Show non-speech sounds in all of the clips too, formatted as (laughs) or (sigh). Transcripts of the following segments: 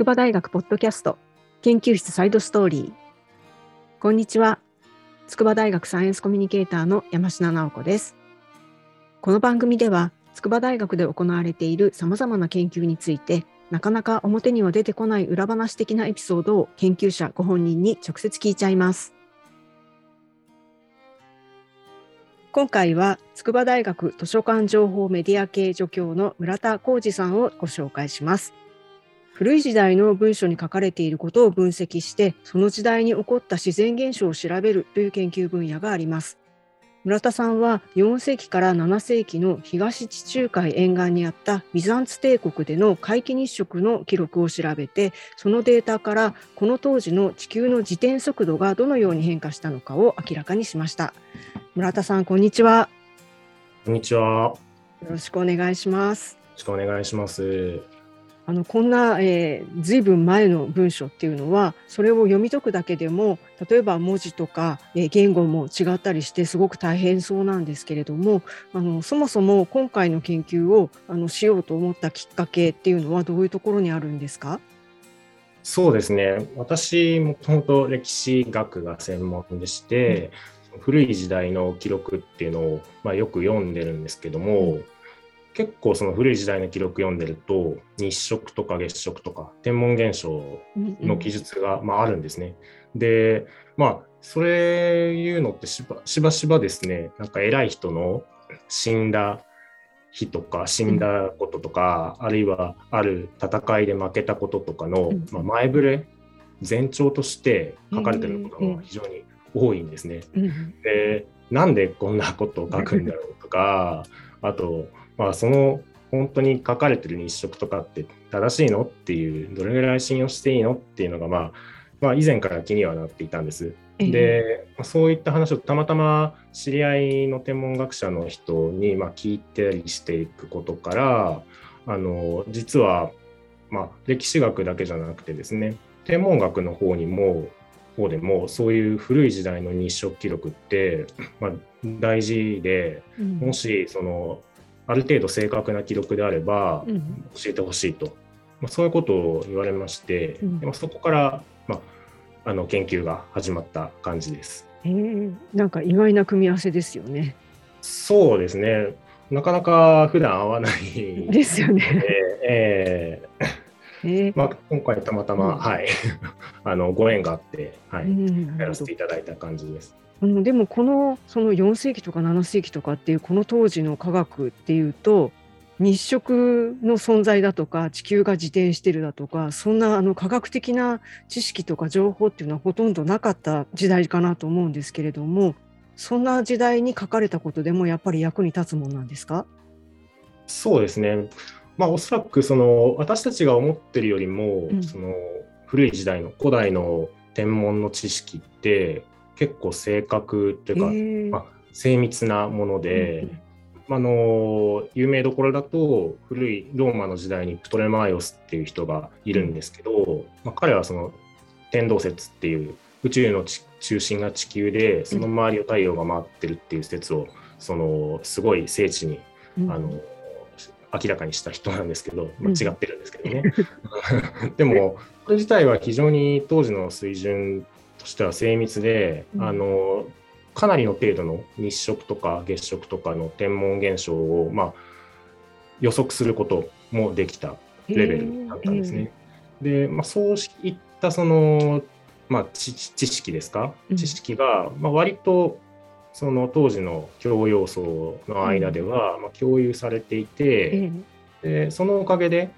筑波大学ポッドキャスト研究室サイドストーリー。こんにちは。筑波大学サイエンスコミュニケーターの山科直子です。この番組では筑波大学で行われている様々な研究についてなかなか表には出てこない裏話的なエピソードを研究者ご本人に直接聞いちゃいます。今回は筑波大学図書館情報メディア系助教の村田浩二さんをご紹介します。古い時代の文書に書かれていることを分析して、その時代に起こった自然現象を調べるという研究分野があります。村田さんは4世紀から7世紀の東地中海沿岸にあったビザンツ帝国での皆既日食の記録を調べてそのデータからこの当時の地球の自転速度がどのように変化したのかを明らかにしました。村田さんこんにちは。こんにちは。よろしくお願いします。よろしくお願いしますあのこんな、えー、ずいぶん前の文章っていうのはそれを読み解くだけでも例えば文字とか、えー、言語も違ったりしてすごく大変そうなんですけれどもあのそもそも今回の研究をあのしようと思ったきっかけっていうのはどういうところにあるんですか？そうですね。私もともと歴史学が専門でして、うん、古い時代の記録っていうのを、まあ、よく読んでるんですけども、うん結構その古い時代の記録読んでると日食とか月食とか天文現象の記述が、まあ、あるんですね。でまあそれいうのってしばしばですねなんか偉い人の死んだ日とか死んだこととか、うん、あるいはある戦いで負けたこととかの、うん、まあ、前触れ前兆として書かれてることが非常に多いんですね。うん、でなんでこんなことを書くんだろうとかあとまあ、その本当に書かれてる日食とかって正しいの？っていうどれぐらい信用していいの？っていうのが、まあ、まあ以前から気にはなっていたんです。で、そういった話をたまたま知り合いの天文学者の人にまあ聞いたりしていくことからあの実はまあ歴史学だけじゃなくてですね天文学の方にも方でもそういう古い時代の日食記録って、まあ、大事で、もしそのある程度正確な記録であれば教えてほしいと、まあ、そういうことを言われまして、うん、そこから、まあ、あの研究が始まった感じです。えー、なんか意外な組み合わせですよね。そうですね。なかなか普段会わないですよね。えー、えー、まあ、今回たまたま、うん、はい (laughs) あのご縁があって、はい、やらせていただいた感じです。うん、でもこのその4世紀とか7世紀とかっていうこの当時の科学っていうと日食の存在だとか地球が自転してるだとかそんなあの科学的な知識とか情報っていうのはほとんどなかった時代かなと思うんですけれどもそんな時代に書かれたことでもやっぱり役に立つもんなんですか？そうですね。まあおそらくその私たちが思ってるよりも、うん、その古い時代の古代の天文の知識って結構正確というか、まあ、精密なもので、うん、あの有名どころだと古いローマの時代にプトレマイオスっていう人がいるんですけど、まあ、彼はその天動説っていう宇宙の中心が地球でその周りを太陽が回ってるっていう説をそのすごい精緻に、うん、あの明らかにした人なんですけど、まあ、違ってるんですけどね。(laughs) でもこれ自体は非常に当時の水準としては精密で、うん、あのかなりの程度の日食とか月食とかの天文現象を、まあ、予測することもできたレベルだったんですね。で、まあ、そういったその、まあ、知識ですか、知識が、まあ、割とその当時の教養層の間では、まあ、共有されていて、でそのおかげで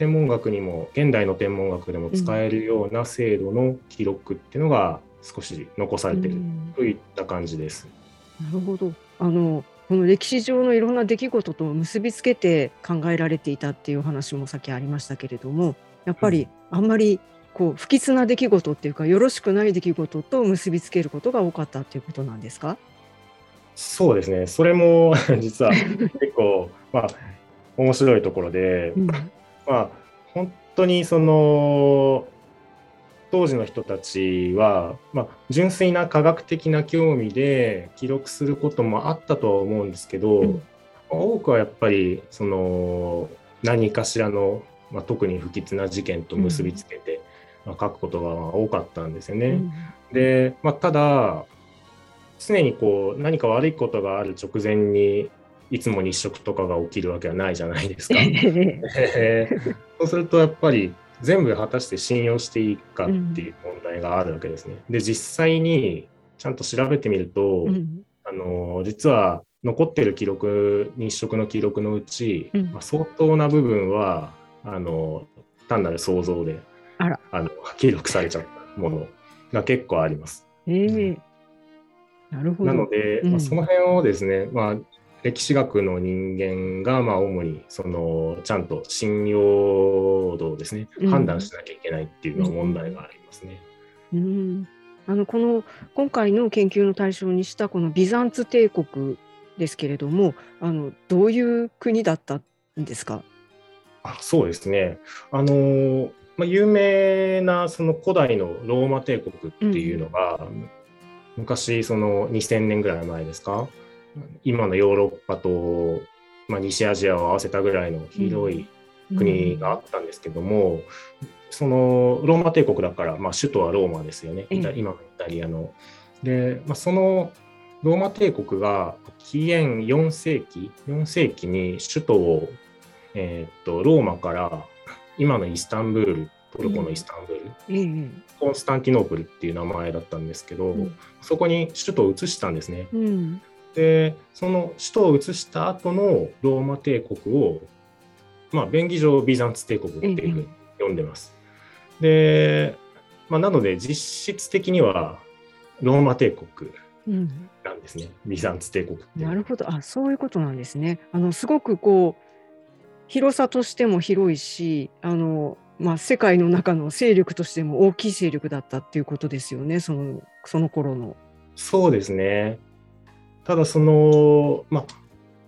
天文学にも現代の天文学でも使えるような精度の記録っていうのが少し残されてるといった感じです。うん、なるほど。あのこの歴史上のいろんな出来事と結びつけて考えられていたっていう話もさっきありましたけれどもやっぱりあんまりこう不吉な出来事っていうかよろしくない出来事と結びつけることが多かったっていうことなんですか？そうですね。それも (laughs) 実は結構まあ面白いところで、うん、まあ、本当にその当時の人たちは、まあ、純粋な科学的な興味で記録することもあったとは思うんですけど、うん、多くはやっぱりその何かしらのまあ、特に不吉な事件と結びつけて、まあ、書くことが多かったんですよね。うん。で、まあ、ただ常にこう何か悪いことがある直前にいつも日食とかが起きるわけはないじゃないですか。えー (laughs) そうするとやっぱり全部果たして信用していいかっていう問題があるわけですね。で実際にちゃんと調べてみると、うんあの実は残ってる記録日食の記録のうち、うんまあ、相当な部分はあの単なる想像であらの記録されちゃったものが結構あります。ええなるほど。なので、うんまあ、その辺をですね、まあ、歴史学の人間が、まあ、主にそのちゃんと信用度をですねうん。判断しなきゃいけないっていうのは問題がありますね。うん、あのこの今回の研究の対象にしたこのビザンツ帝国ですけれどもあのどういう国だったんですか、あそうですね。あのーまあ、有名なその古代のローマ帝国っていうのが、昔その2000年ぐらい前ですか？今のヨーロッパと、まあ、西アジアを合わせたぐらいの広い国があったんですけども、そのローマ帝国だから、まあ、首都はローマですよね、今のイタリアの。で、まあ、そのローマ帝国が紀元4世紀4世紀に首都を、えーっとローマから今のイスタンブールトルコのイスタンブール、ええ。コンスタンティノープルっていう名前だったんですけど、うん。そこに首都を移したんですね。うんでその首都を移した後のローマ帝国を、まあ、便宜上ビザンツ帝国っていうふうに呼んでます。で、まあ、なので実質的にはローマ帝国うんなんですねビザンツ帝国ってなるほどあそういうことなんですね。あのすごくこう広さとしても広いしあの、まあ、世界の中の勢力としても大きい勢力だったっていうことですよねそのその頃の。そうですね。ただその、まあ、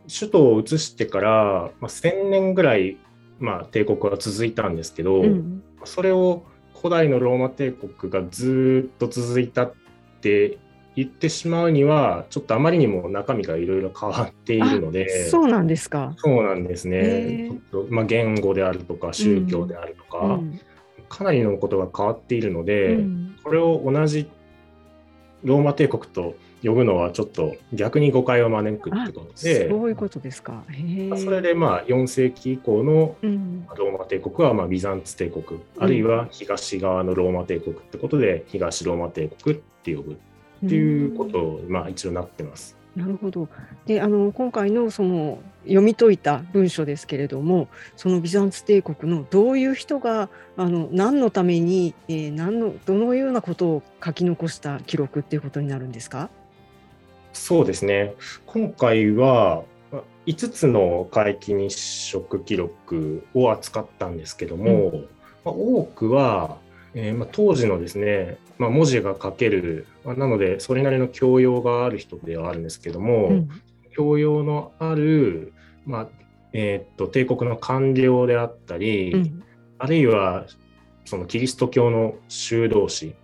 首都を移してから、まあ、1000年ぐらい、まあ、帝国は続いたんですけど、うん。それを古代のローマ帝国がずーっと続いたって言ってしまうにはちょっとあまりにも中身がいろいろ変わっているのであそうなんですか。そうなんですへねー。ちょっと、まあ、言語であるとか宗教であるとか、うん。かなりのことが変わっているので、うん。これを同じローマ帝国と呼ぶのはちょっと逆に誤解を招くってことでそういうことですか。それでまあ4世紀以降のうんローマ帝国はまあビザンツ帝国、あるいは東側のローマ帝国ってことで東ローマ帝国って呼ぶっていうことをまあ一応なってます。なるほど。で、あの今回のその読み解いた文書ですけれども、そのビザンツ帝国のどういう人があの何のために、えー何のどのようなことを書き残した記録っていうことになるんですか？そうですね。今回はまあ5つの皆既日食記録を扱ったんですけども、まあ多くは、えーまあ、当時のですね、まあ、文字が書ける、まあなのでそれなりの教養がある人ではあるんですけども、うん。教養のある、まあえーっと帝国の官僚であったり、うん。あるいはそのキリスト教の修道士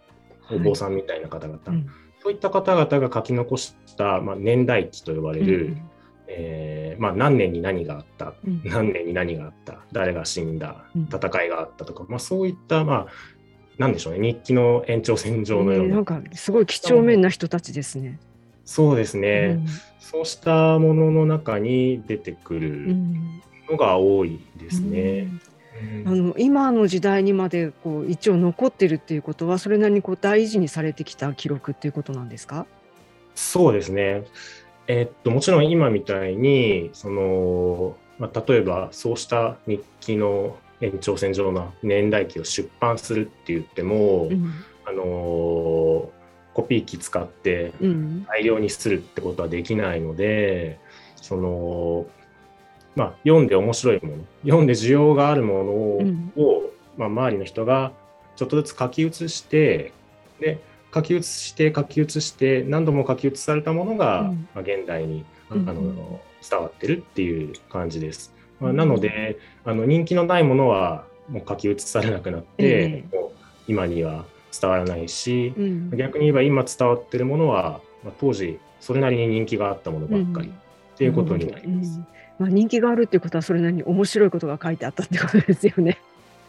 はい。お坊さんみたいな方々、うん。そういった方々が書き残した、まあ、年代記と呼ばれる、えーまあ、何年に何があったうん。何年に何があった誰が死んだうん。戦いがあったとか、まあ、そういった、まあ、なんでしょうね日記の延長線上のような、ねなんかすごい几帳面な人たちですね。そうですね、そうしたものの中に出てくうんうるんのが多いですね。あの今の時代にまでこう一応残ってるっていうことはそれなりにこう大事にされてきた記録っていうことなんですか？そうですね。えっともちろん今みたいにその、まあ、例えばそうした日記の延長線上の年代記を出版するって言っても、うん。あのコピー機使ってうん。大量にするってことはできないのでそのまあ読んで面白いもの読んで需要があるものを、うん。まあ、周りの人がちょっとずつ書き写してで書き写して書き写して何度も書き写されたものが、うん。まあ、現代にあうん。の伝わってるっていう感じです。まあ、うんなのであの人気のないものはもう書き写されなくなって、ええ。もう今には伝わらないし、うん。逆に言えば今伝わってるものは、まあ、当時それなりに人気があったものばっかり、うん。っていうことになります。うん。まあ、人気があるっていうことはそれなりに面白いことが書いてあったってことですよね。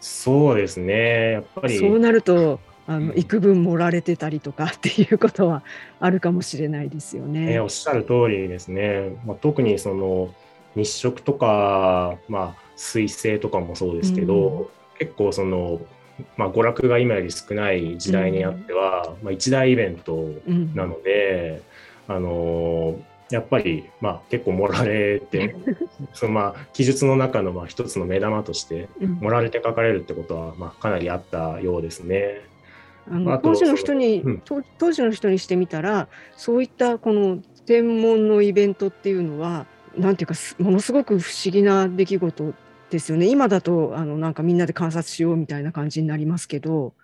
そうですね。やっぱりそうなるとあのうん。幾分盛られてたりとかっていうことはあるかもしれないですよね。ね、おっしゃる通りですね、まあ、特にその日食とか、まあ、水星とかもそうですけど、うん。結構その、まあ、娯楽が今より少ない時代にあっては、まあ、一大イベントうん。なので、あのやっぱり、まあ、結構盛られて (laughs) その、まあ、記述の中のまあ一つの目玉としてうん。盛られて書かれるってことは、まあ、かなりあったようですね。あの当時の人に、うん。当当時の人にしてみたらそういったこの天文のイベントっていうのはなんていうかすものすごく不思議な出来事ですよね今だとあのなんかみんなで観察しようみたいな感じになりますけど、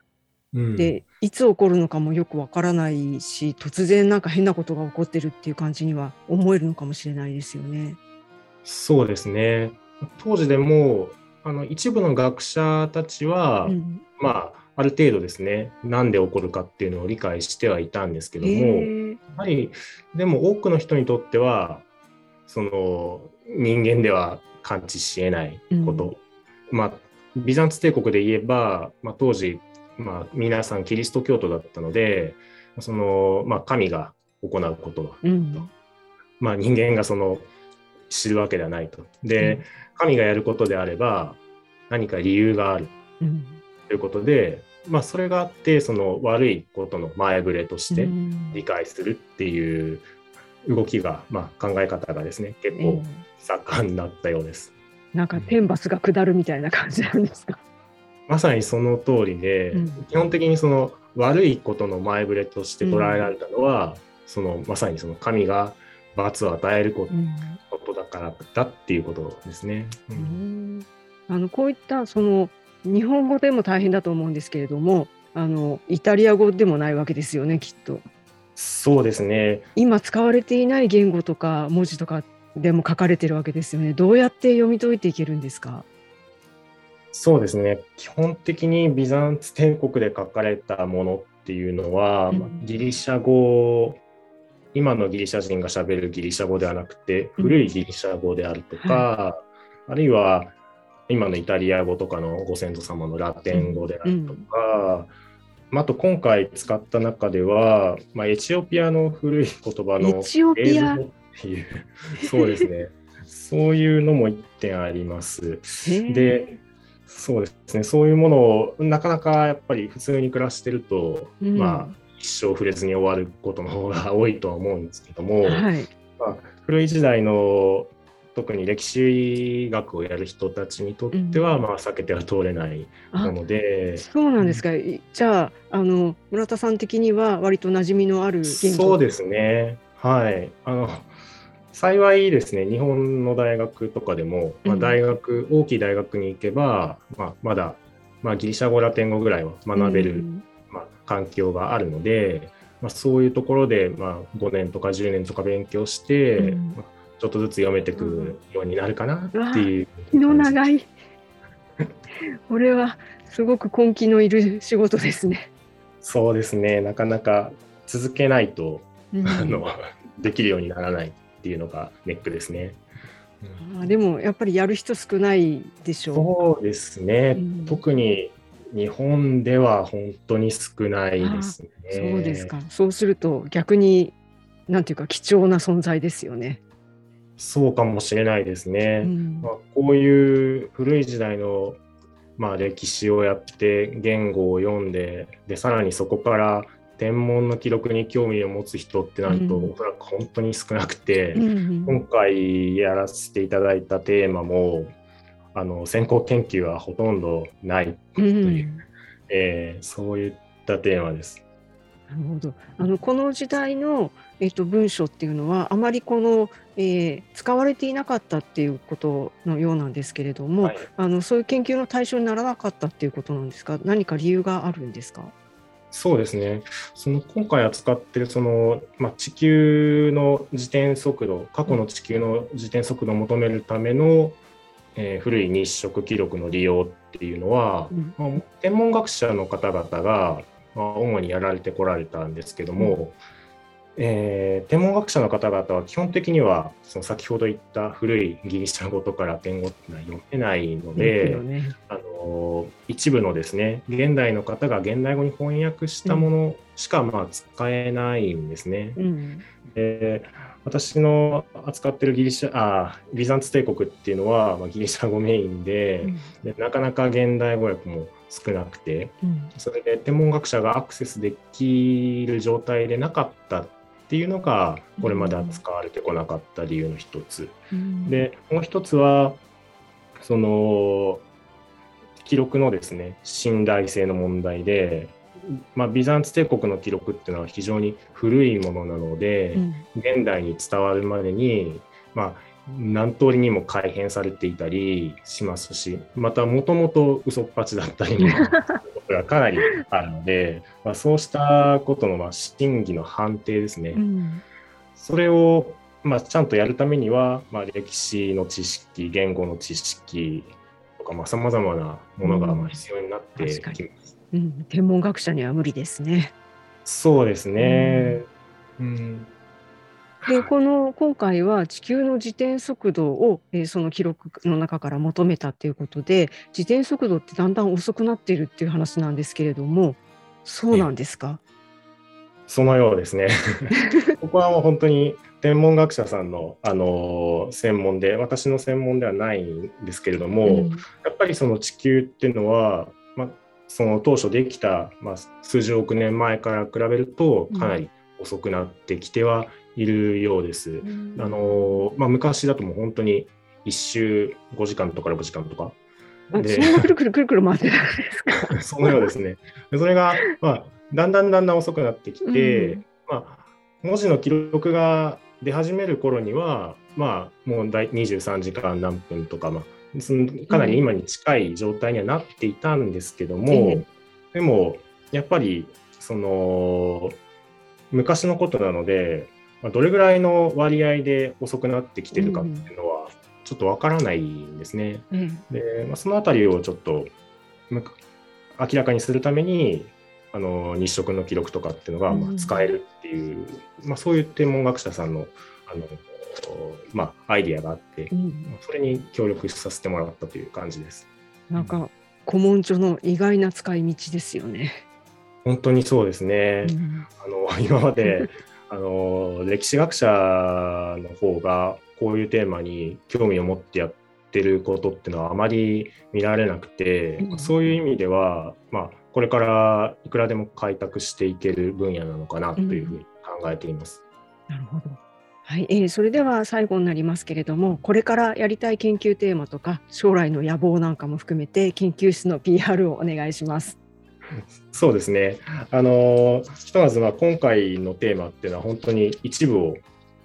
うんでいつ起こるのかもよくわからないし突然なんか変なことが起こってるっていう感じには思えるのかもしれないですよね。そうですね。当時でもあの一部の学者たちは、うんまあある程度ですね、なんで起こるかっていうのを理解してはいたんですけども、やはりでも多くの人にとっては、その人間では感知し得ないこと、まあビザンツ帝国で言えば、まあ、当時、まあ、皆さんキリスト教徒だったので、そのまあ、神が行うこと。はうん。まあ、人間がその知るわけではないと。で、うん。神がやることであれば何か理由がある。うん。ということで、まあ、それがあってその悪いことの前触れとしてうん。理解するっていう動きが、まあ、考え方がですね結え構え盛んになったようです。なんか天罰が下るみたいな感じなんですか？まさにその通りで、うん基本的にその悪いことの前触れとして捉えられたのは、そのまさにその神が罰を与えることだからだっていうことですね。うんあのこういったその日本語でも大変だと思うんですけれどもあのイタリア語でもないわけですよねきっと。そうですね。今使われていない言語とか文字とかでも書かれてるわけですよね。どうやって読み解いていけるんですか？そうですね。基本的にビザンツ帝国で書かれたものっていうのは、うんまあギリシャ語、今のギリシャ人がしゃべるギリシャ語ではなくて、うん古いギリシャ語であるとか、あるいは今のイタリア語とかのご先祖様のラテン語であるとか、まあ、あと今回使った中では、まあ、エチオピアの古い言葉のエチオピア？っていう、そうですね。(laughs) そういうのも一点あります。で、そうですね、そういうものをなかなかやっぱり普通に暮らしてると、うんまあ、一生触れずに終わることの方が多いとは思うんですけども、はい。まあ、古い時代の特に歴史学をやる人たちにとっては、まあ、避けては通れないあもので、そうなんですか。いじゃああの村田さん的には割と馴染みのあるそうですね、はい。あの幸いですね、日本の大学とかでも、まあ、うん。大学、大きい大学に行けば、まあ、まだ、まあ、ギリシャ語、ラテン語ぐらいは学べる、うんまあ、環境があるので、まあ、そういうところで、まあ、5年とか10年とか勉強して、うん。まあちょっとずつ読めていくようになるかなっていう気の長い。(laughs) これはすごく根気のいる仕事ですね。そうですね、なかなか続けないと、うんあのできるようにならないっていうのがネックですね。うんあでもやっぱりやる人少ないでしょそうですね、うん特に日本では本当に少ないですね。う。そうですか。そうすると逆になんていうか貴重な存在ですよね。そうかもしれないですね。うんまあ、こういう古い時代の、まあ、歴史をやって言語を読んででさらにそこから天文の記録に興味を持つ人ってなると、うんおそらく本当に少なくて、うん今回やらせていただいたテーマもあの先行研究はほとんどない、うんというえーそういったテーマです。なるほど。あのこの時代のえっと文章っていうのはあまりこの、えー使われていなかったっていうことのようなんですけれども、はいあのそういう研究の対象にならなかったっていうことなんですか？何か理由があるんですか？そうですね。その今回扱ってるその、まあ、地球の自転速度、過去の地球の自転速度を求めるための、えー古い日食記録の利用っていうのは、うんまあ、天文学者の方々が、まあ、主にやられてこられたんですけども、えー天文学者の方々は基本的にはその先ほど言った古いギリシャ語とかラテン語っていうのは読めないのでね。あのの一部のですね現代の方が現代語に翻訳したものしかまあ使えないんですね。うんで私の扱ってるギリシャあビザンツ帝国っていうのは、まあ、ギリシャ語メインで,、でなかなか現代語訳も少なくてうんそれで天文学者がアクセスできる状態でなかったっていうのがこれまで扱われてこなかった理由の一つ。うん。でもう一つはその記録のですね信頼性の問題で、まあ、ビザンツ帝国の記録っていうのは非常に古いものなので、うん。現代に伝わるまでに、まあ、何通りにも改変されていたりしますしまたもともと嘘っぱちだったりもことがかなりあるので、まあ、そうしたことのまあ真偽の判定ですね。うんそれを、まあ、ちゃんとやるためには、まあ、歴史の知識、言語の知識とか、さまざ、まなものがうんまあ必要になってきます。うん天文学者には無理ですね。そうですね。うんでこの今回は地球の自転速度を、えーその記録の中から求めたということで自転速度ってだんだん遅くなっているっていう話なんですけれどもそうなんですか、そのようですね。(laughs) ここはもう本当に天文学者さんの、あの専門で、私の専門ではないんですけれども、うん。やっぱりその地球っていうのは、まあ、その当初できた、まあ、数十億年前から比べるとかなり遅くなってきてはいるようです。あのまあ、昔だともう本当に1周5時間とか6時間とかあでそんなくるくるくるくる回ってたんですか？(laughs) そのようですね。でそれが、まあ、だんだんだんだん遅くなってきて、うんまあ、文字の記録が出始める頃には、まあ、もう大23時間何分とか、まあ、そのかなり今に近い状態にはなっていたんですけども、えでもやっぱりその昔のことなので、まあ、どれぐらいの割合で遅くなってきてるかっていうのはちょっとわからないんですね。えで、まあ、そのあたりをちょっと明らかにするためにあの日食の記録とかっていうのがま使えるっていう、まあ、そういう天文学者さんのあの、まあ、アイディアがあってえうんそれに協力させてもらったという感じです。なんか古文書の意外な使い道ですよね。本当にそうですね。うんあの今まであの歴史学者の方がこういうテーマに興味を持ってやってることっていうのはあまり見られなくて、うんそういう意味では、まあ、これからいくらでも開拓していける分野なのかなというふうに考えています。なるほど。はい、えーそれでは最後になりますけれども、これからやりたい研究テーマとか、将来の野望なんかも含めて、研究室の PR をお願いします。そうですね。あのひとまずは今回のテーマっていうのは本当に一部を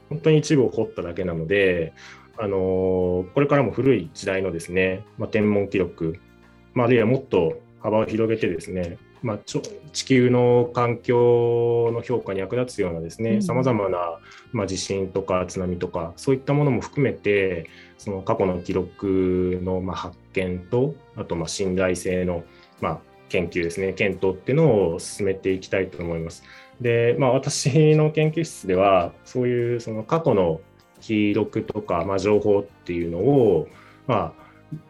本当に一部を掘っただけなので、あのこれからも古い時代のですね、まあ、天文記録、まあ、あるいはもっと幅を広げてですね、まあ、地球の環境の評価に役立つようなですね、うんさまざまな、まあ、地震とか津波とか、そういったものも含めて、その過去の記録のまあ発見と、あとまあ信頼性のまあ研究ですね、検討っていうのを進めていきたいと思います。で、まあ、私の研究室では、そういうその過去の記録とか、まあ、情報っていうのを、まあ、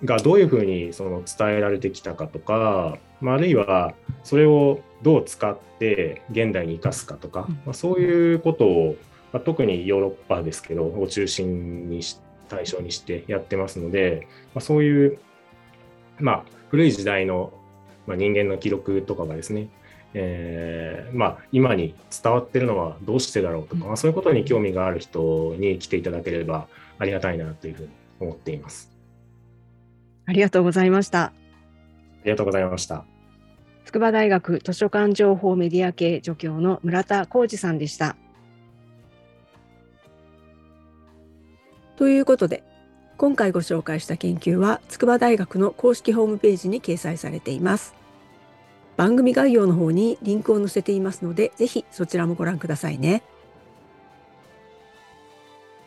がどういうふうにその伝えられてきたかとか、まあ、あるいはそれをどう使って現代に生かすかとか、うんまあ、そういうことを、まあ、特にヨーロッパですけどを中心にし対象にしてやってますので、まあ、そういう、まあ、古い時代の、まあ、人間の記録とかがですねえーまあ、今に伝わってるのはどうしてだろうとか、まあ、そういうことに興味がある人に来ていただければありがたいなというふうに思っています。ありがとうございました。ありがとうございました。筑波大学図書館情報メディア系助教の村田浩二さんでした。ということで、今回ご紹介した研究は筑波大学の公式ホームページに掲載されています。番組概要の方にリンクを載せていますので、ぜひそちらもご覧くださいね。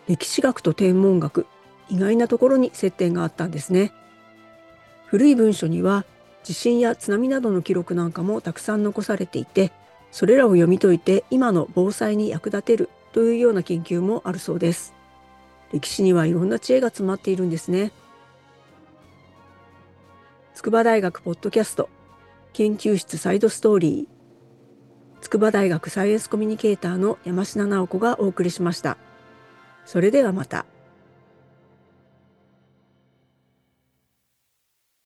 歴史学と天文学、意外なところに接点があったんですね。古い文書には地震や津波などの記録なんかもたくさん残されていて、それらを読み解いて今の防災に役立てるというような研究もあるそうです。歴史にはいろんな知恵が詰まっているんですね。筑波大学ポッドキャスト研究室サイドストーリー筑波大学サイエンスコミュニケーターの山科直子がお送りしました。それではまた。